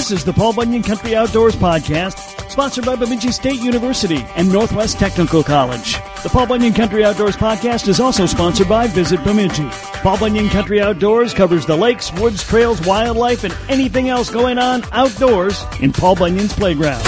This is the Paul Bunyan Country Outdoors Podcast, sponsored by Bemidji State University and Northwest Technical College. The Paul Bunyan Country Outdoors Podcast is also sponsored by Visit Bemidji. Paul Bunyan Country Outdoors covers the lakes, woods, trails, wildlife, and anything else going on outdoors in Paul Bunyan's playground.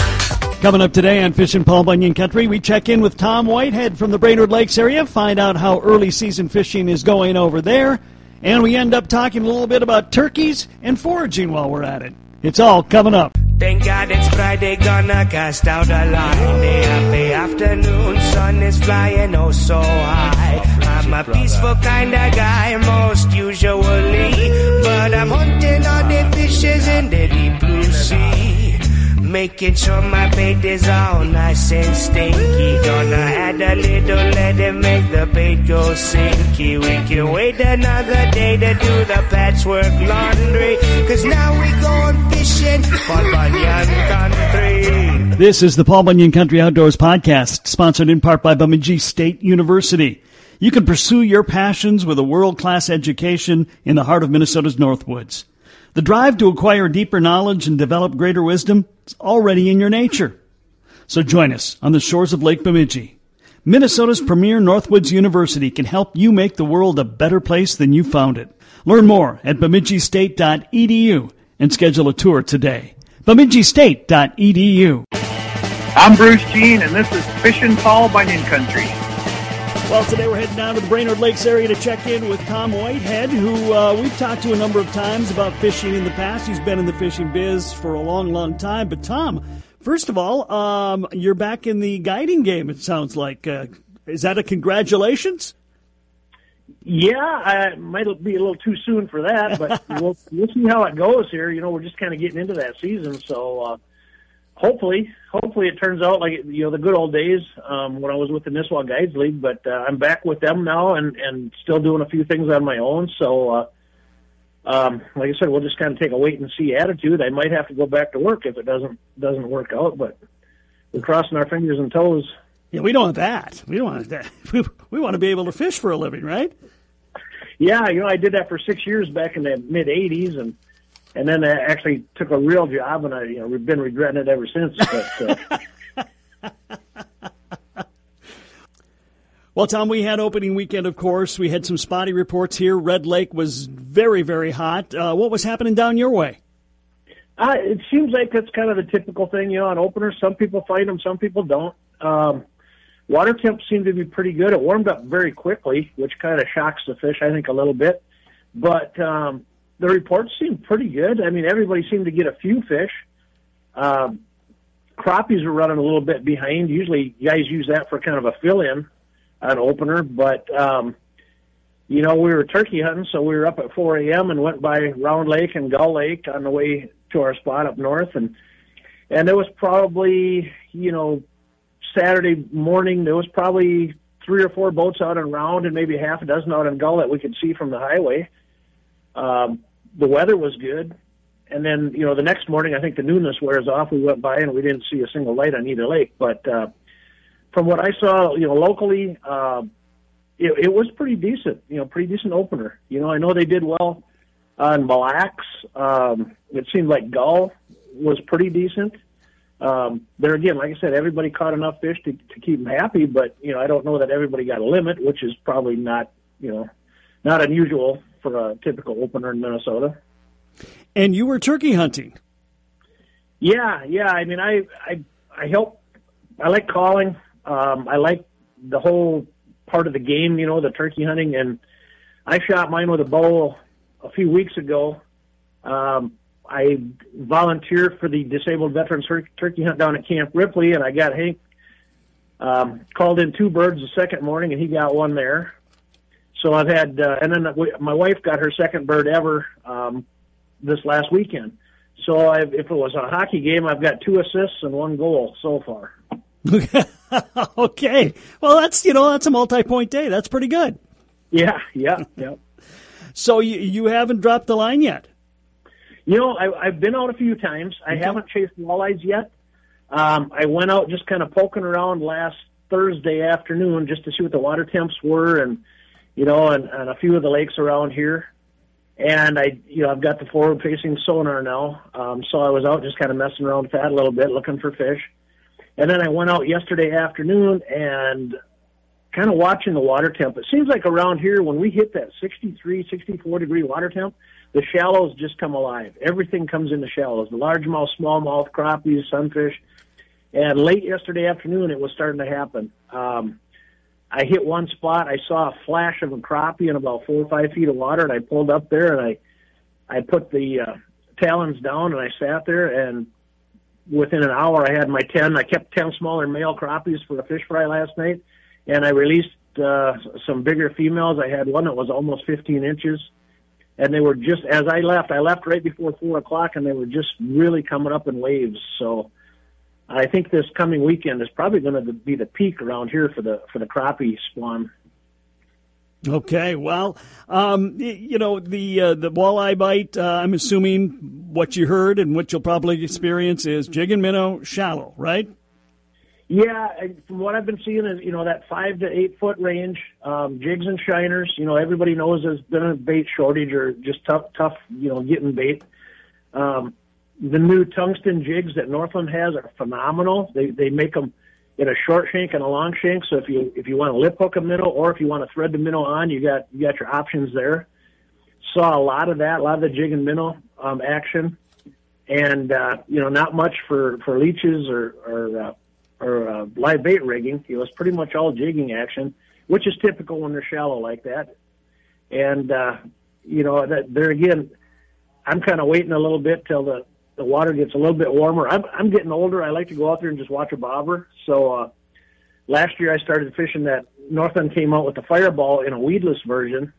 Coming up today on Fishing Paul Bunyan Country, we check in with Tom Whitehead from the Brainerd Lakes area, find out how early season fishing is going over there, and we end up talking a little bit about turkeys and foraging while we're at it. It's all coming up. Thank God it's Friday, gonna cast out a line. The afternoon sun is flying oh so high. I'm a peaceful kind of guy, most usually. But I'm hunting all the fishes in the deep blue sea. Making sure my bait is all nice and stinky. Gonna add a little, it make the bait go sinky. Can wait another day to do the patchwork laundry. Cause now we going fishing for Bunyan Country. This is the Paul Bunyan Country Outdoors Podcast, sponsored in part by Bemidji State University. You can pursue your passions with a world class education in the heart of Minnesota's Northwoods. The drive to acquire deeper knowledge and develop greater wisdom is already in your nature. So join us on the shores of Lake Bemidji. Minnesota's premier Northwoods University can help you make the world a better place than you found it. Learn more at bemidjistate.edu and schedule a tour today. bemidjistate.edu. I'm Bruce Jean, and this is Fishing Paul Bunyan Country. Well, today we're heading down to the Brainerd Lakes area to check in with Tom Whitehead, who uh, we've talked to a number of times about fishing in the past. He's been in the fishing biz for a long, long time. But, Tom, first of all, um, you're back in the guiding game, it sounds like. Uh, is that a congratulations? Yeah, it might be a little too soon for that, but we'll, we'll see how it goes here. You know, we're just kind of getting into that season, so uh, hopefully, hopefully it turns out like you know the good old days um, when I was with the Nisswa Guides League. But uh, I'm back with them now, and and still doing a few things on my own. So, uh, um, like I said, we'll just kind of take a wait and see attitude. I might have to go back to work if it doesn't doesn't work out, but we're crossing our fingers and toes. Yeah, we don't want that. We don't want that. We, we want to be able to fish for a living, right? Yeah, you know, I did that for six years back in the mid '80s, and and then I actually took a real job, and I you know we've been regretting it ever since. But, uh, Well, Tom, we had opening weekend, of course. We had some spotty reports here. Red Lake was very, very hot. Uh, what was happening down your way? uh, it seems like that's kind of the typical thing, you know, on openers. Some people find them, some people don't. Um, water temp seemed to be pretty good. It warmed up very quickly, which kind of shocks the fish, I think, a little bit. But um, the reports seemed pretty good. I mean, everybody seemed to get a few fish. Um, crappies were running a little bit behind. Usually, guys use that for kind of a fill-in, an opener. But um, you know, we were turkey hunting, so we were up at 4 a.m. and went by Round Lake and Gull Lake on the way to our spot up north, and and there was probably you know Saturday morning there was probably three or four boats out on Round and maybe half a dozen out on Gull that we could see from the highway. Um, the weather was good. And then, you know, the next morning, I think the newness wears off. We went by and we didn't see a single light on either lake. But uh, from what I saw, you know, locally, uh, it, it was pretty decent. You know, pretty decent opener. You know, I know they did well on Mille Lacs. Um, it seemed like Gull was pretty decent. Um, there again, like I said, everybody caught enough fish to, to keep them happy. But you know, I don't know that everybody got a limit, which is probably not, you know, not unusual for a typical opener in Minnesota. And you were turkey hunting. Yeah, yeah. I mean, I I I help. I like calling. Um, I like the whole part of the game. You know, the turkey hunting, and I shot mine with a bow a few weeks ago. Um, I volunteered for the disabled veterans turkey hunt down at Camp Ripley, and I got Hank um, called in two birds the second morning, and he got one there. So I've had, uh, and then my wife got her second bird ever um, this last weekend. So I've, if it was a hockey game, I've got two assists and one goal so far. okay. Well, that's you know that's a multi-point day. That's pretty good. Yeah, yeah, yeah. So you you haven't dropped the line yet. You know, I, I've been out a few times. I haven't chased walleyes yet. Um, I went out just kind of poking around last Thursday afternoon just to see what the water temps were, and you know, and, and a few of the lakes around here. And I, you know, I've got the forward-facing sonar now, um, so I was out just kind of messing around with that a little bit, looking for fish. And then I went out yesterday afternoon and kind of watching the water temp. It seems like around here when we hit that 63, 64 degree water temp, the shallows just come alive. Everything comes in the shallows. The largemouth, smallmouth, crappies, sunfish. And late yesterday afternoon, it was starting to happen. Um, I hit one spot. I saw a flash of a crappie in about four or five feet of water, and I pulled up there and I, I put the uh, talons down and I sat there. And within an hour, I had my ten. I kept ten smaller male crappies for a fish fry last night, and I released uh, some bigger females. I had one that was almost 15 inches, and they were just as I left. I left right before four o'clock, and they were just really coming up in waves. So I think this coming weekend is probably going to be the peak around here for the for the crappie spawn. Okay, well, um, you know the uh, the walleye bite. Uh, I'm assuming what you heard and what you'll probably experience is jig and minnow shallow, right? Yeah, from what I've been seeing is you know that five to eight foot range, um, jigs and shiners. You know everybody knows there's been a bait shortage or just tough, tough, you know, getting bait. Um, the new tungsten jigs that Northland has are phenomenal. They they make them in a short shank and a long shank. So if you if you want to lip hook a minnow or if you want to thread the minnow on, you got you got your options there. Saw a lot of that, a lot of the jig and minnow um, action, and uh, you know not much for for leeches or or uh, or uh, live bait rigging. Know, it's pretty much all jigging action, which is typical when they're shallow like that. And uh, you know that there again, I'm kind of waiting a little bit till the the water gets a little bit warmer. I'm I'm getting older. I like to go out there and just watch a bobber. So uh, last year I started fishing that Northland came out with the Fireball in a weedless version,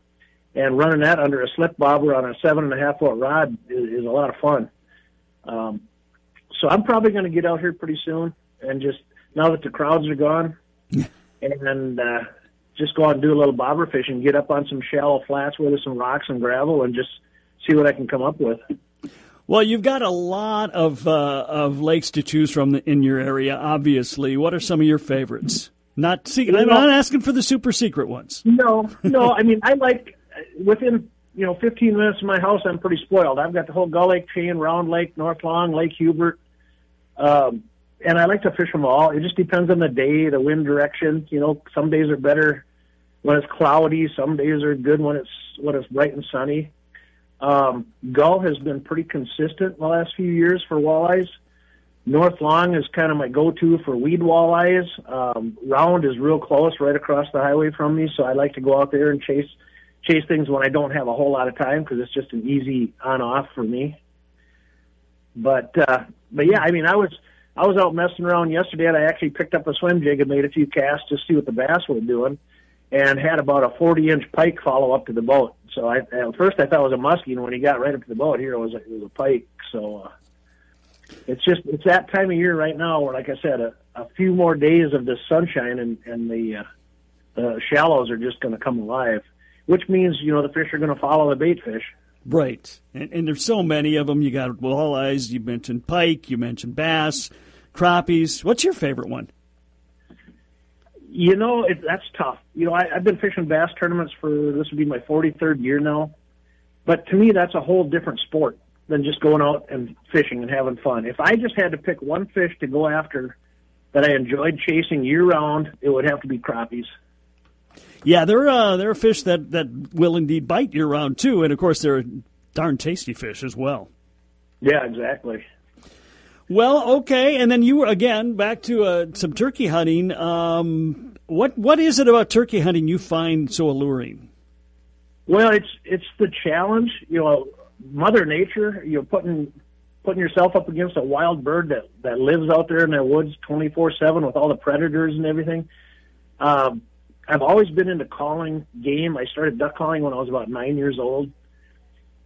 and running that under a slip bobber on a seven and a half foot rod is, is a lot of fun. Um, so I'm probably going to get out here pretty soon and just now that the crowds are gone, and uh, just go out and do a little bobber fishing, get up on some shallow flats where there's some rocks and gravel, and just see what I can come up with. Well, you've got a lot of uh, of lakes to choose from in your area. Obviously, what are some of your favorites? Not secret. I'm not asking for the super secret ones. No, no. I mean, I like within you know 15 minutes of my house. I'm pretty spoiled. I've got the whole Gull Lake chain, Round Lake, North Long, Lake Hubert, um, and I like to fish them all. It just depends on the day, the wind direction. You know, some days are better when it's cloudy. Some days are good when it's when it's bright and sunny. Um, Gull has been pretty consistent the last few years for walleyes. North Long is kind of my go-to for weed walleyes. Um, Round is real close, right across the highway from me, so I like to go out there and chase chase things when I don't have a whole lot of time because it's just an easy on-off for me. But uh, but yeah, I mean, I was I was out messing around yesterday, and I actually picked up a swim jig and made a few casts to see what the bass were doing, and had about a 40-inch pike follow up to the boat. So I at first I thought it was a muskie, and when he got right up to the boat, here it was a, it was a pike. So uh, it's just it's that time of year right now where, like I said, a, a few more days of the sunshine and and the uh, the shallows are just going to come alive, which means you know the fish are going to follow the bait fish. Right, and, and there's so many of them. You got walleyes. You mentioned pike. You mentioned bass, crappies. What's your favorite one? You know, it, that's tough. You know, I, I've been fishing bass tournaments for this would be my 43rd year now, but to me, that's a whole different sport than just going out and fishing and having fun. If I just had to pick one fish to go after that I enjoyed chasing year round, it would have to be crappies. Yeah, they're uh, they're fish that, that will indeed bite year round too, and of course they're darn tasty fish as well. Yeah, exactly. Well, okay, and then you again back to uh, some turkey hunting. Um, what what is it about turkey hunting you find so alluring? Well, it's it's the challenge. You know, Mother Nature. You're putting putting yourself up against a wild bird that that lives out there in the woods twenty four seven with all the predators and everything. Um, I've always been into calling game. I started duck calling when I was about nine years old,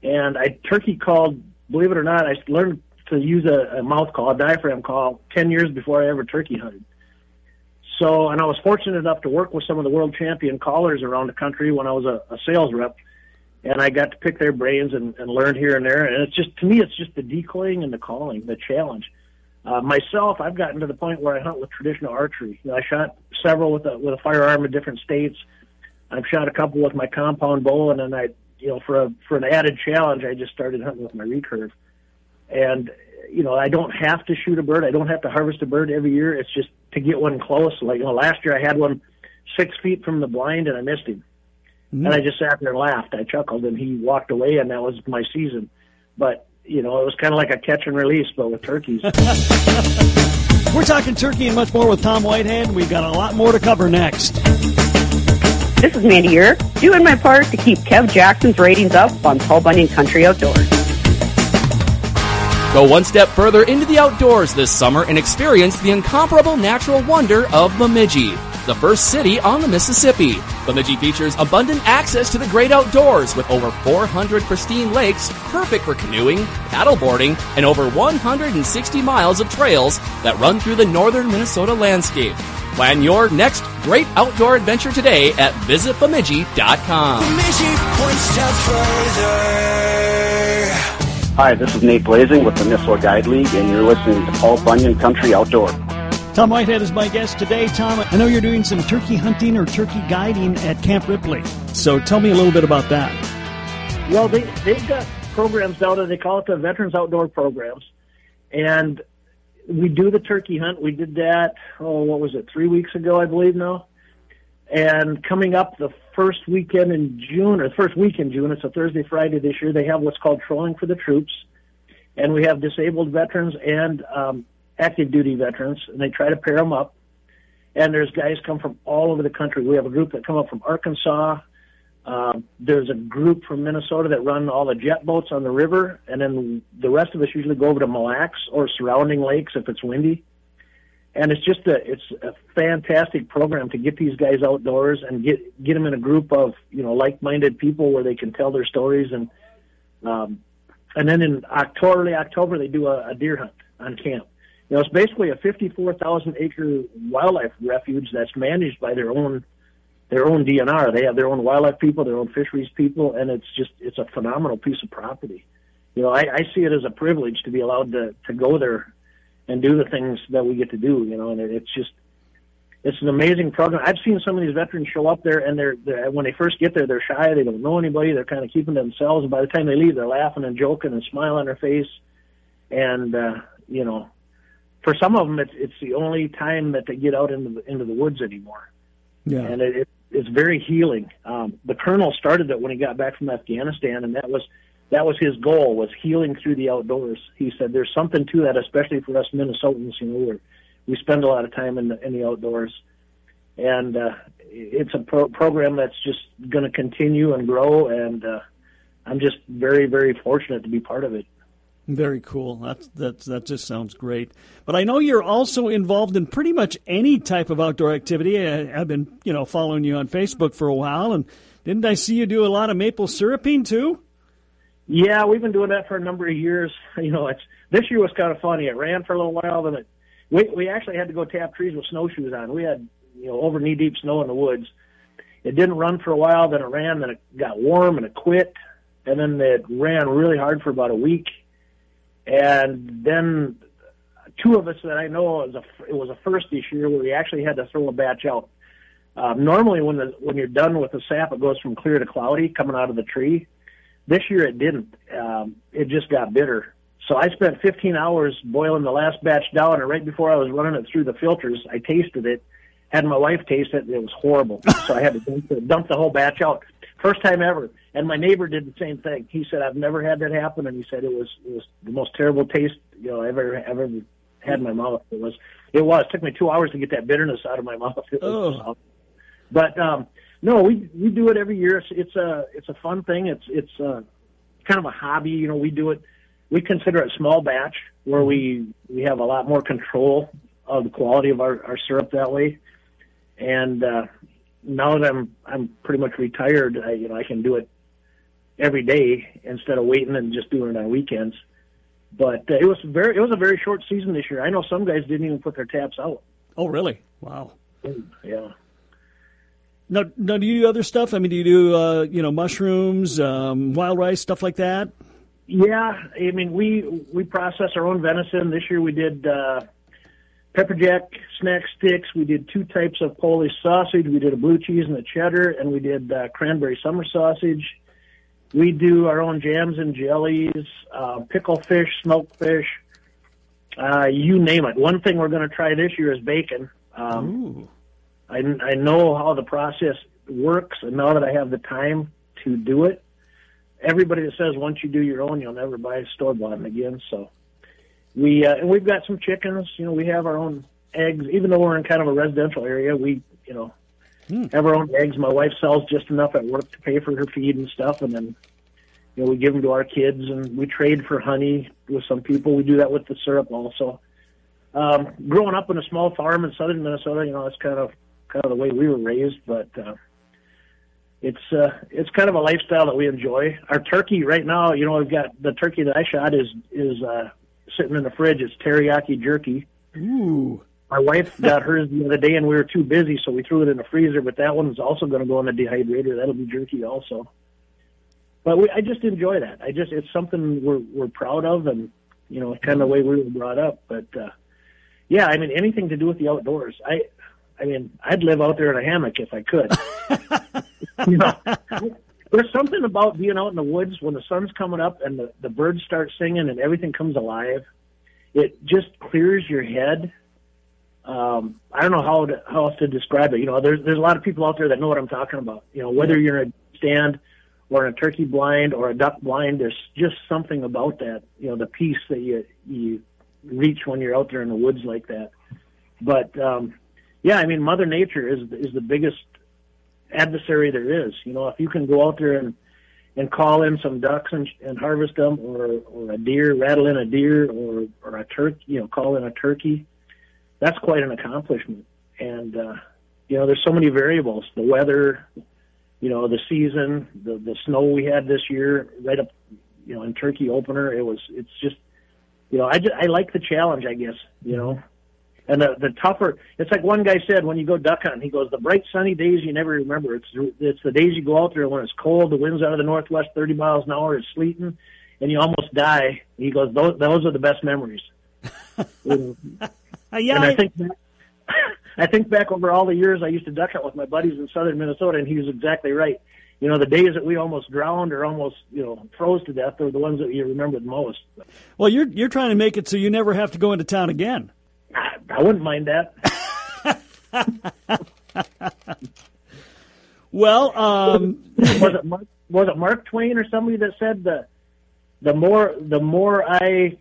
and I turkey called. Believe it or not, I learned to use a, a mouth call, a diaphragm call, 10 years before I ever turkey hunted. So, and I was fortunate enough to work with some of the world champion callers around the country when I was a, a sales rep. And I got to pick their brains and, and learn here and there. And it's just, to me, it's just the decoying and the calling, the challenge. Uh, myself, I've gotten to the point where I hunt with traditional archery. You know, I shot several with a, with a firearm in different states. I've shot a couple with my compound bow, and then I you know, for a for an added challenge, I just started hunting with my recurve, and you know, I don't have to shoot a bird. I don't have to harvest a bird every year. It's just to get one close. Like you know, last year I had one six feet from the blind and I missed him, mm-hmm. and I just sat there and laughed. I chuckled, and he walked away, and that was my season. But you know, it was kind of like a catch and release, but with turkeys. We're talking turkey and much more with Tom Whitehead. We've got a lot more to cover next. This is Mandy here, doing my part to keep Kev Jackson's ratings up on Paul Bunyan Country Outdoors. Go one step further into the outdoors this summer and experience the incomparable natural wonder of Bemidji, the first city on the Mississippi. Bemidji features abundant access to the great outdoors with over 400 pristine lakes, perfect for canoeing, paddleboarding, and over 160 miles of trails that run through the northern Minnesota landscape. Plan your next great outdoor adventure today at visitbemidji.com. Bemidji, further. Hi, this is Nate Blazing with the Nisswa Guide League, and you're listening to Paul Bunyan Country Outdoor. Tom Whitehead is my guest today. Tom, I know you're doing some turkey hunting or turkey guiding at Camp Ripley. So tell me a little bit about that. Well, they, they've got programs down there. They call it the Veterans Outdoor Programs. And we do the turkey hunt. We did that, oh, what was it, three weeks ago, I believe now. And coming up the first weekend in June, or the first week in June, it's a Thursday, Friday this year, they have what's called Trolling for the Troops. And we have disabled veterans and um, active duty veterans, and they try to pair them up. And there's guys come from all over the country. We have a group that come up from Arkansas. Uh, there's a group from Minnesota that run all the jet boats on the river, and then the rest of us usually go over to Mille Lacs or surrounding lakes if it's windy and it's just a it's a fantastic program to get these guys outdoors and get get them in a group of you know like-minded people where they can tell their stories and um, and then in October, early October, they do a, a deer hunt on camp. You know, it's basically a 54,000 acre wildlife refuge that's managed by their own their own DNR. They have their own wildlife people, their own fisheries people, and it's just it's a phenomenal piece of property. You know, I, I see it as a privilege to be allowed to to go there and do the things that we get to do. You know, and it, it's just it's an amazing program. I've seen some of these veterans show up there, and they're, they're when they first get there, they're shy. They don't know anybody. They're kind of keeping to themselves. And by the time they leave, they're laughing and joking and smiling on their face. And uh, you know, for some of them, it's it's the only time that they get out into the into the woods anymore. Yeah, and it, it it's very healing. Um, the colonel started it when he got back from Afghanistan, and that was that was his goal was healing through the outdoors. He said there's something to that, especially for us Minnesotans. You know, we we spend a lot of time in the in the outdoors, and uh, it's a pro- program that's just going to continue and grow. And uh, I'm just very very fortunate to be part of it. Very cool. That's that's that just sounds great. But I know you're also involved in pretty much any type of outdoor activity. I, I've been you know following you on Facebook for a while, and didn't I see you do a lot of maple syruping too? Yeah, we've been doing that for a number of years. You know, it's this year was kind of funny. It ran for a little while, then it we we actually had to go tap trees with snowshoes on. We had you know over knee deep snow in the woods. It didn't run for a while, then it ran, then it got warm and it quit, and then it ran really hard for about a week, and then two of us that I know it was a it was a first this year where we actually had to throw a batch out. Um, normally, when the when you're done with the sap, it goes from clear to cloudy coming out of the tree this year it didn't. Um, it just got bitter. So I spent 15 hours boiling the last batch down, and right before I was running it through the filters, I tasted it. Had my wife taste it, and it was horrible. so I had to dump the, dump the whole batch out. First time ever. And my neighbor did the same thing. He said, "I've never had that happen," and he said it was it was the most terrible taste you know I've ever ever had in my mouth. It was it was. It took me two hours to get that bitterness out of my mouth. It was, oh. But um, no, we we do it every year. It's, it's a it's a fun thing. It's it's uh, kind of a hobby. You know, we do it. We consider it small batch, where we we have a lot more control of the quality of our, our syrup that way. And uh, now that I'm I'm pretty much retired, I, you know, I can do it every day instead of waiting and just doing it on weekends. But uh, it was very it was a very short season this year. I know some guys didn't even put their taps out. Oh, really? Wow. Yeah. Now, now, do you do other stuff? I mean, do you do uh, you know mushrooms, um, wild rice, stuff like that? Yeah, I mean we we process our own venison. This year we did uh, pepper jack snack sticks. We did two types of Polish sausage. We did a blue cheese and a cheddar, and we did uh, cranberry summer sausage. we do our own jams and jellies, uh, pickle fish, smoked fish, uh, you name it. One thing we're going to try this year is bacon. Um, I, I know how the process works, and now that I have the time to do it, everybody that says once you do your own, you'll never buy a store bought again. So we uh, and we've got some chickens. You know, we have our own eggs. Even though we're in kind of a residential area, we you know have our own eggs. My wife sells just enough at work to pay for her feed and stuff, and then you know we give them to our kids, and we trade for honey with some people. We do that with the syrup also. Um, growing up on a small farm in southern Minnesota, you know, it's kind of kind of the way we were raised, but. Uh, it's uh it's kind of a lifestyle that we enjoy. Our turkey right now, you know, we've got the turkey that I shot is is uh sitting in the fridge. It's teriyaki jerky. Ooh. My wife got hers the other day, and we were too busy, so we threw it in the freezer. But that one's also going to go in the dehydrator. That'll be jerky also. But we, I just enjoy that. I just it's something we're we're proud of, and you know, kind of the way we were brought up. But uh, yeah, I mean, anything to do with the outdoors. I I mean, I'd live out there in a hammock if I could. you know, there's something about being out in the woods when the sun's coming up and the, the birds start singing and everything comes alive. It just clears your head. Um, I don't know how to, how else to describe it. You know, there's there's a lot of people out there that know what I'm talking about. You know, whether you're in a stand or in a turkey blind or a duck blind, there's just something about that. You know, the peace that you you reach when you're out there in the woods like that. But um, yeah, I mean, Mother Nature is is the biggest adversary there is. You know, if you can go out there and and call in some ducks and and harvest them, or or a deer, rattle in a deer, or or a turkey, you know, call in a turkey, that's quite an accomplishment. And uh, you know, there's so many variables: the weather, you know, the season, the the snow we had this year, right up, you know, in turkey opener. It was, it's just, you know, I just, I like the challenge, I guess. You know, and the the tougher, it's like one guy said when you go duck hunting, he goes, the bright sunny days you never remember. It's it's the days you go out there when it's cold, the wind's out of the northwest, 30 miles an hour, it's sleeting, and you almost die. He goes, those those are the best memories. and, uh, yeah, and I I- think back, I think back over all the years I used to duck hunt with my buddies in southern Minnesota, and he was exactly right. You know, the days that we almost drowned or almost, you know, froze to death are the ones that you remember the most. Well, you're you're trying to make it so you never have to go into town again. I, I wouldn't mind that. Well, um, was it Mark, was it Mark Twain or somebody that said the the more the more I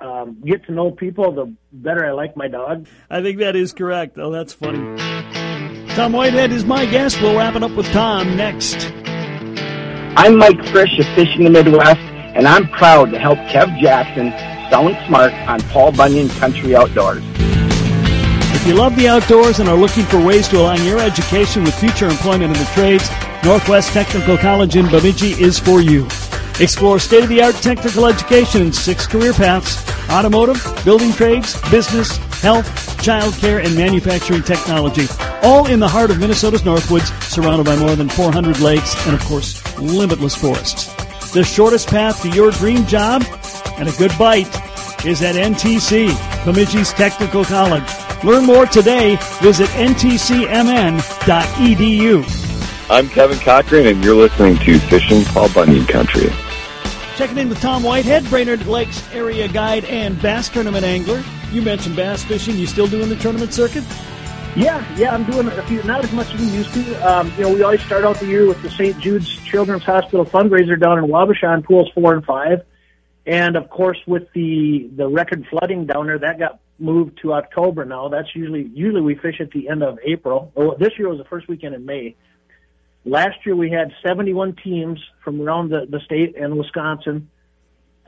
um, get to know people, the better I like my dog. I think that is correct. Oh, that's funny. Tom Whitehead is my guest. We'll wrap it up with Tom next. I'm Mike Frisch of Fishing the Midwest, and I'm proud to help Kev Jackson sound smart on Paul Bunyan Country Outdoors. If you love the outdoors and are looking for ways to align your education with future employment in the trades, Northwest Technical College in Bemidji is for you. Explore state-of-the-art technical education in six career paths: automotive, building trades, business, health, childcare, and manufacturing technology. All in the heart of Minnesota's Northwoods, surrounded by more than 400 lakes and, of course, limitless forests. The shortest path to your dream job and a good bite is at NTC, Bemidji's Technical College. Learn more today. Visit ntcmn.edu. I'm Kevin Cochran, and you're listening to Fishing Paul Bunyan Country. Checking in with Tom Whitehead, Brainerd Lakes area guide and bass tournament angler. You mentioned bass fishing. You still doing the tournament circuit? Yeah, yeah, I'm doing a few, not as much as we used to. Um, you know, we always start out the year with the St. Jude's Children's Hospital fundraiser down in Wabasha on pools four and five. And of course, with the, the record flooding down there, that got moved to October now. That's usually, usually we fish at the end of April. Well, this year was the first weekend in May. Last year we had 71 teams from around the, the state and Wisconsin,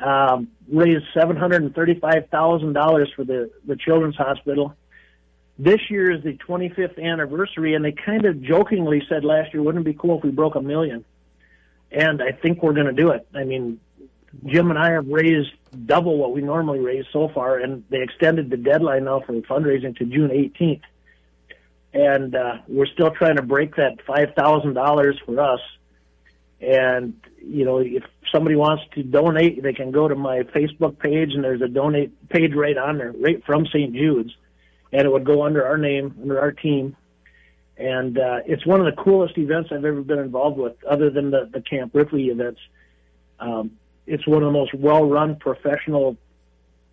um, raised $735,000 for the, the Children's Hospital this year is the 25th anniversary, and they kind of jokingly said last year, wouldn't it be cool if we broke a million? And I think we're going to do it. I mean, Jim and I have raised double what we normally raise so far, and they extended the deadline now for fundraising to June 18th. And uh, we're still trying to break that $5,000 for us. And, you know, if somebody wants to donate, they can go to my Facebook page, and there's a donate page right on there, right from St. Jude's and it would go under our name, under our team. And uh, it's one of the coolest events I've ever been involved with, other than the, the Camp Ripley events. Um, it's one of the most well-run professional,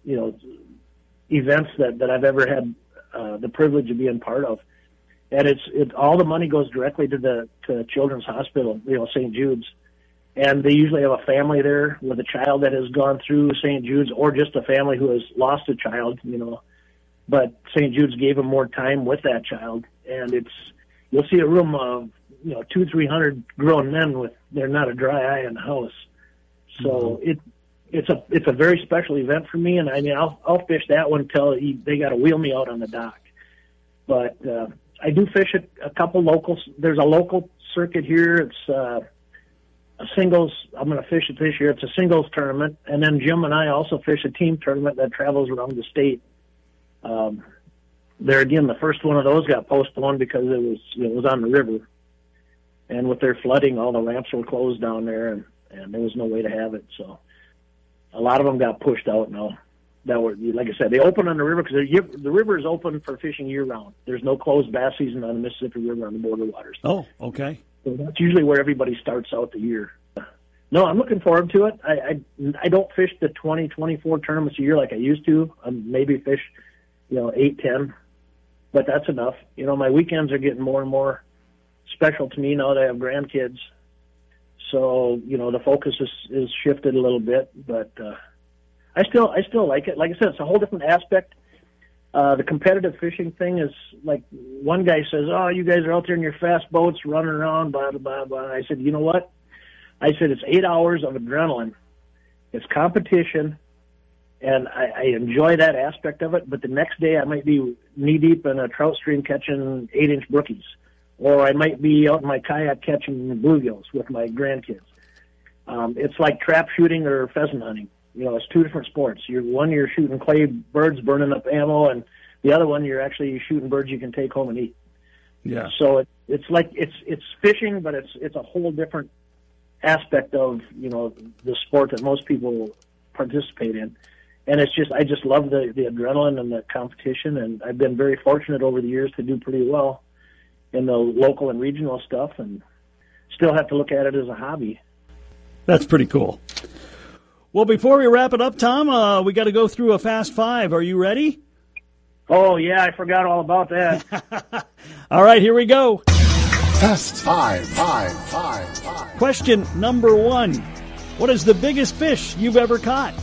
you know, events that that I've ever had uh, the privilege of being part of. And it's it all the money goes directly to the to Children's Hospital, you know, St. Jude's and they usually have a family there with a child that has gone through St. Jude's or just a family who has lost a child, you know. But St. Jude's gave them more time with that child, and it's you'll see a room of you know two three hundred grown men with they're not a dry eye in the house. So mm-hmm. it it's a it's a very special event for me, and I mean I'll I'll fish that one till he, they got to wheel me out on the dock. But uh, I do fish at a couple locals. There's a local circuit here. It's uh, a singles. I'm going to fish it this year. It's a singles tournament, and then Jim and I also fish a team tournament that travels around the state. Um, there again, the first one of those got postponed because it was it was on the river, and with their flooding, all the ramps were closed down there, and and there was no way to have it. So a lot of them got pushed out now. That were like I said, they open on the river because the river is open for fishing year round. There's no closed bass season on the Mississippi River on the border waters. Oh, okay. So that's usually where everybody starts out the year. No, I'm looking forward to it. I I, I don't fish the 20, 24 tournaments a year like I used to. I maybe fish, you know, eight, ten, but that's enough. You know, my weekends are getting more and more special to me now that I have grandkids. So you know, the focus is is shifted a little bit, but uh, I still I still like it. Like I said, it's a whole different aspect uh, the competitive fishing thing is like one guy says, "Oh, you guys are out there in your fast boats running around." Blah blah blah. blah. I said, "You know what?" I said, "It's eight hours of adrenaline. It's competition, and I, I enjoy that aspect of it. But the next day, I might be knee deep in a trout stream catching eight inch brookies, or I might be out in my kayak catching bluegills with my grandkids. Um, it's like trap shooting or pheasant hunting you know, it's two different sports. You're one you're shooting clay birds, burning up ammo, and the other one you're actually shooting birds you can take home and eat. Yeah. So it, it's like it's it's fishing, but it's it's a whole different aspect of you know the sport that most people participate in. And it's just I just love the the adrenaline and the competition, and I've been very fortunate over the years to do pretty well in the local and regional stuff, and still have to look at it as a hobby. That's pretty cool. Well, before we wrap it up, Tom, uh, we got to go through a fast five. Are you ready? Oh, yeah, I forgot all about that. all right, here we go. Fast five, five, five, five. Question number one What is the biggest fish you've ever caught?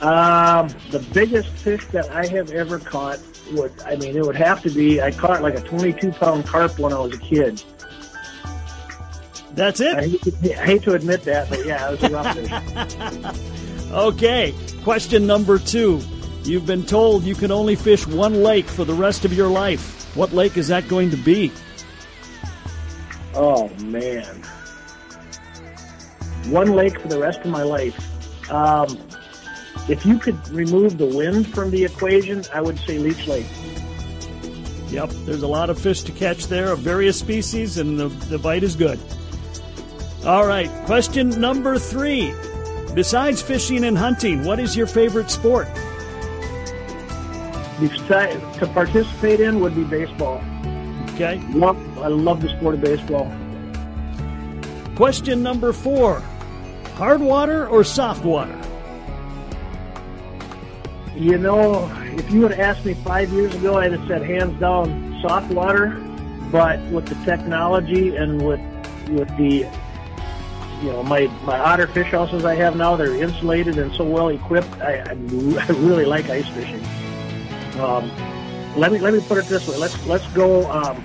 Um, the biggest fish that I have ever caught would, I mean, it would have to be, I caught like a 22 pound carp when I was a kid. That's it. I hate, I hate to admit that, but yeah, it was a rough okay, question number two. You've been told you can only fish one lake for the rest of your life. What lake is that going to be? Oh man, one lake for the rest of my life. Um, if you could remove the wind from the equation, I would say Leech Lake. Yep, there's a lot of fish to catch there of various species, and the, the bite is good. All right, question number three. Besides fishing and hunting, what is your favorite sport? To participate in would be baseball. Okay. Love, I love the sport of baseball. Question number four hard water or soft water? You know, if you would have asked me five years ago, I'd have said hands down soft water. But with the technology and with with the you know, my, my otter fish houses I have now, they're insulated and so well equipped. I, I, really like ice fishing. Um, let me let me put it this way. Let's let's go um,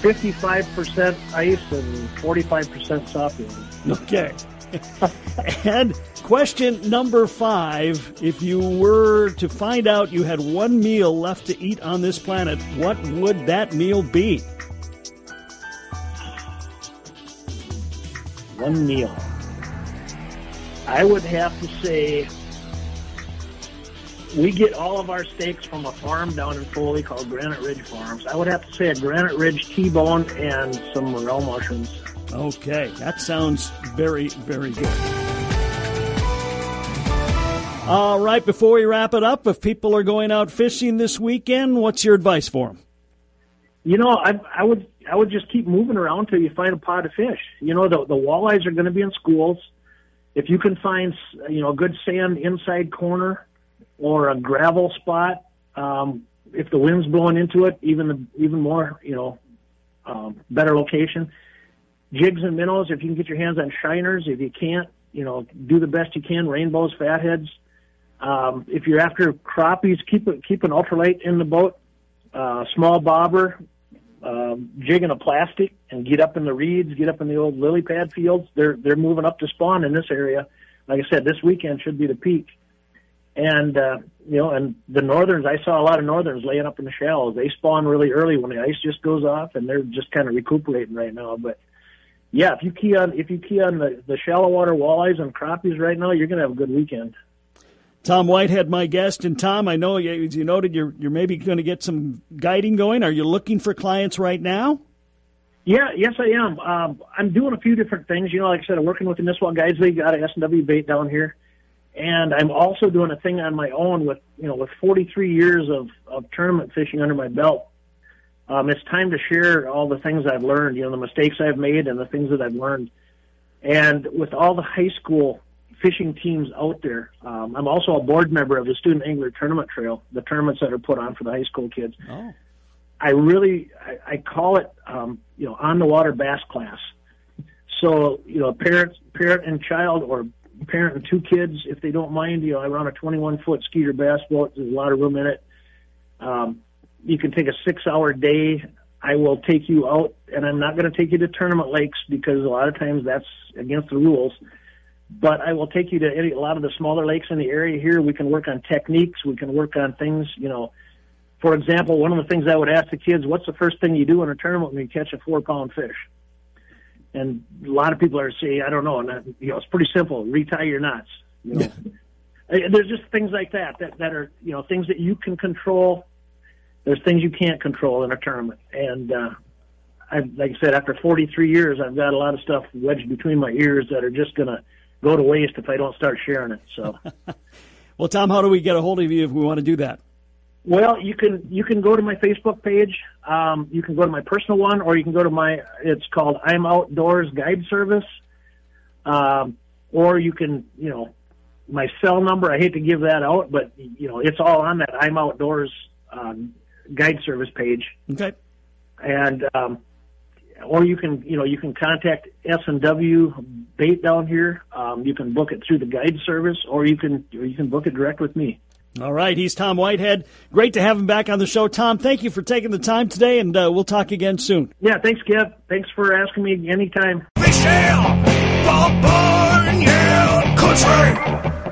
55% ice and 45% soft water. Okay. and question number five if you were to find out you had one meal left to eat on this planet, what would that meal be? one meal. I would have to say we get all of our steaks from a farm down in Foley called Granite Ridge Farms. I would have to say a Granite Ridge T-bone and some morel mushrooms. Okay, that sounds very, very good. All right, before we wrap it up, if people are going out fishing this weekend, what's your advice for them? You know, I I would I would just keep moving around till you find a pot of fish. You know, the the walleyes are going to be in schools. If you can find you know a good sand inside corner or a gravel spot, um, if the wind's blowing into it, even the, even more you know um, better location. Jigs and minnows. If you can get your hands on shiners, if you can't, you know, do the best you can. Rainbows, fatheads. Um, if you're after crappies, keep keep an ultralight in the boat. Uh, small bobber, um, jigging a plastic and get up in the reeds, get up in the old lily pad fields. They're they're moving up to spawn in this area. Like I said, this weekend should be the peak. And uh, you know, and the northerns, I saw a lot of northerns laying up in the shallows. They spawn really early when the ice just goes off, and they're just kind of recuperating right now. But yeah, if you key on if you key on the, the shallow water walleyes and crappies right now, you're going to have a good weekend. Tom Whitehead, my guest, and Tom, I know as you noted, you're you're maybe going to get some guiding going. Are you looking for clients right now? Yeah, yes, I am. Um, I'm doing a few different things. You know, like I said, I'm working with the Nisswa Guides League out of S&W Bait down here, and I'm also doing a thing on my own with you know with 43 years of of tournament fishing under my belt. Um, it's time to share all the things I've learned. You know, the mistakes I've made and the things that I've learned. And with all the high school fishing teams out there. Um, I'm also a board member of the Student Angler Tournament Trail, the tournaments that are put on for the high school kids. Oh. I really, I, I call it, um, you know, on the water bass class. So, you know, parent, parent and child, or parent and two kids, if they don't mind, you know, I run a 21 foot skeeter bass boat. There's a lot of room in it. Um, you can take a six hour day. I will take you out, and I'm not going to take you to tournament lakes because a lot of times that's against the rules but I will take you to any, a lot of the smaller lakes in the area here. We can work on techniques. We can work on things, you know. For example, one of the things I would ask the kids, what's the first thing you do in a tournament when you catch a four pound fish? And a lot of people are saying, I don't know. And, you know, it's pretty simple. Retie your knots. You know, there's just things like that, that, that are, you know, things that you can control. There's things you can't control in a tournament. And, uh, I, like I said, after 43 years, I've got a lot of stuff wedged between my ears that are just going to, go to waste if I don't start sharing it. So, well, Tom, how do we get a hold of you if we want to do that? Well, you can you can go to my Facebook page. Um, you can go to my personal one, or you can go to my. It's called I'm Outdoors Guide Service. Um, or you can, you know, my cell number. I hate to give that out, but you know, it's all on that I'm Outdoors um, Guide Service page. Okay. And um, or you can you know you can contact S and W Bait down here. Um, you can book it through the guide service, or you can or you can book it direct with me. All right, he's Tom Whitehead. Great to have him back on the show, Tom. Thank you for taking the time today, and uh, we'll talk again soon. Yeah, thanks, Kev. Thanks for asking me anytime. Fish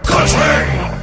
Country.